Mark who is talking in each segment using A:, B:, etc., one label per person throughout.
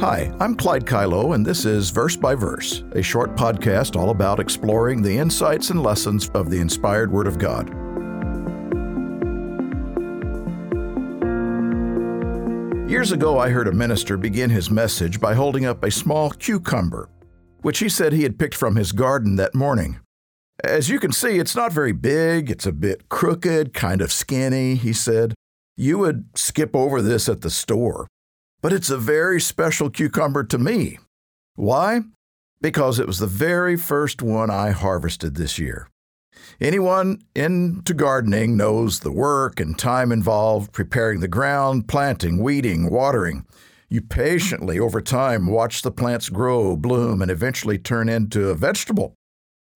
A: Hi, I'm Clyde Kilough, and this is Verse by Verse, a short podcast all about exploring the insights and lessons of the inspired Word of God. Years ago, I heard a minister begin his message by holding up a small cucumber, which he said he had picked from his garden that morning. As you can see, it's not very big, it's a bit crooked, kind of skinny, he said. You would skip over this at the store but it's a very special cucumber to me. Why? Because it was the very first one I harvested this year. Anyone into gardening knows the work and time involved preparing the ground, planting, weeding, watering. You patiently, over time, watch the plants grow, bloom, and eventually turn into a vegetable,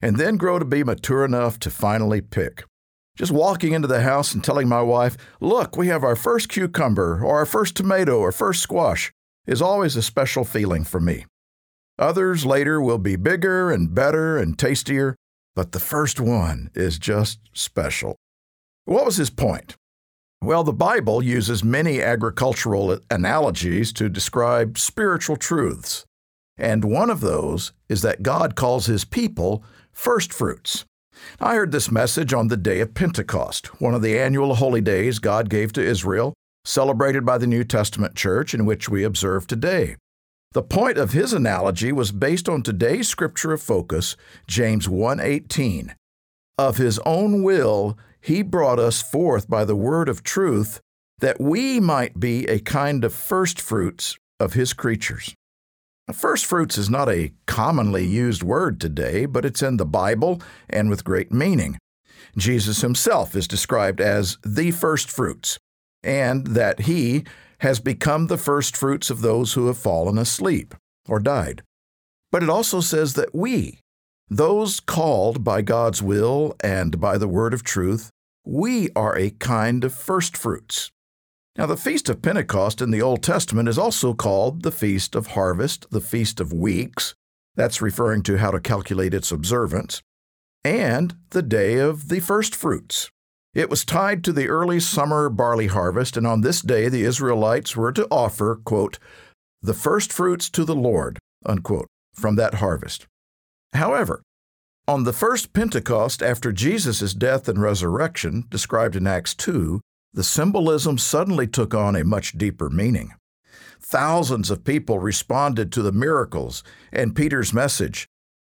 A: and then grow to be mature enough to finally pick. Just walking into the house and telling my wife, look, we have our first cucumber, or our first tomato, or first squash, is always a special feeling for me. Others later will be bigger and better and tastier, but the first one is just special. What was his point? Well, the Bible uses many agricultural analogies to describe spiritual truths. And one of those is that God calls his people first fruits. I heard this message on the day of Pentecost, one of the annual holy days God gave to Israel, celebrated by the New Testament church in which we observe today. The point of his analogy was based on today's scripture of focus, James 1:18. Of his own will he brought us forth by the word of truth that we might be a kind of first fruits of his creatures. First fruits is not a commonly used word today, but it's in the Bible and with great meaning. Jesus himself is described as the first fruits, and that he has become the first fruits of those who have fallen asleep or died. But it also says that we, those called by God's will and by the word of truth, we are a kind of first fruits. Now, the Feast of Pentecost in the Old Testament is also called the Feast of Harvest, the Feast of Weeks. That's referring to how to calculate its observance. And the Day of the First Fruits. It was tied to the early summer barley harvest, and on this day the Israelites were to offer, quote, the first fruits to the Lord, unquote, from that harvest. However, on the first Pentecost after Jesus' death and resurrection, described in Acts 2, the symbolism suddenly took on a much deeper meaning. Thousands of people responded to the miracles and Peter's message.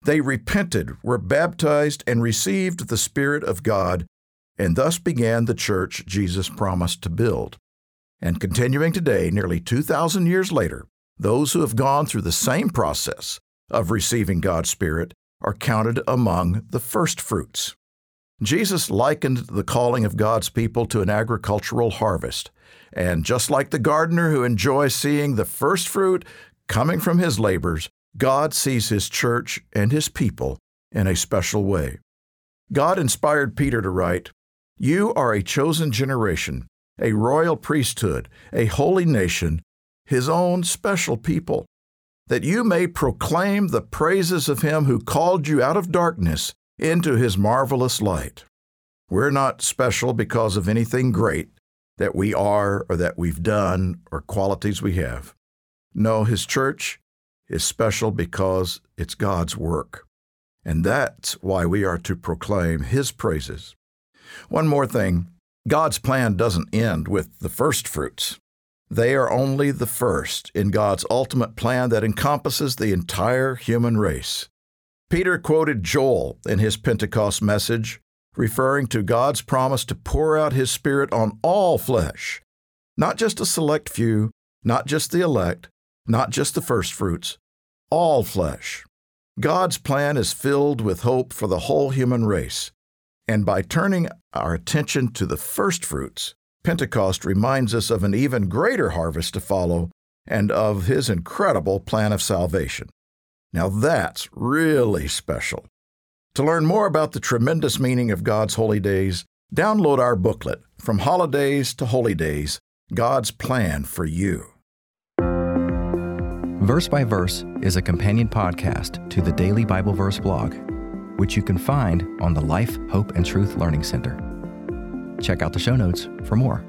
A: They repented, were baptized, and received the Spirit of God, and thus began the church Jesus promised to build. And continuing today, nearly 2,000 years later, those who have gone through the same process of receiving God's Spirit are counted among the first fruits. Jesus likened the calling of God's people to an agricultural harvest. And just like the gardener who enjoys seeing the first fruit coming from his labors, God sees his church and his people in a special way. God inspired Peter to write, You are a chosen generation, a royal priesthood, a holy nation, his own special people, that you may proclaim the praises of him who called you out of darkness into His marvelous light. We're not special because of anything great that we are or that we've done or qualities we have. No, His church is special because it's God's work. And that's why we are to proclaim His praises. One more thing God's plan doesn't end with the first fruits. They are only the first in God's ultimate plan that encompasses the entire human race. Peter quoted Joel in his Pentecost message, referring to God's promise to pour out His Spirit on all flesh, not just a select few, not just the elect, not just the firstfruits, all flesh. God's plan is filled with hope for the whole human race. And by turning our attention to the firstfruits, Pentecost reminds us of an even greater harvest to follow and of His incredible plan of salvation. Now that's really special. To learn more about the tremendous meaning of God's holy days, download our booklet, From Holidays to Holy Days God's Plan for You.
B: Verse by Verse is a companion podcast to the Daily Bible Verse blog, which you can find on the Life, Hope, and Truth Learning Center. Check out the show notes for more.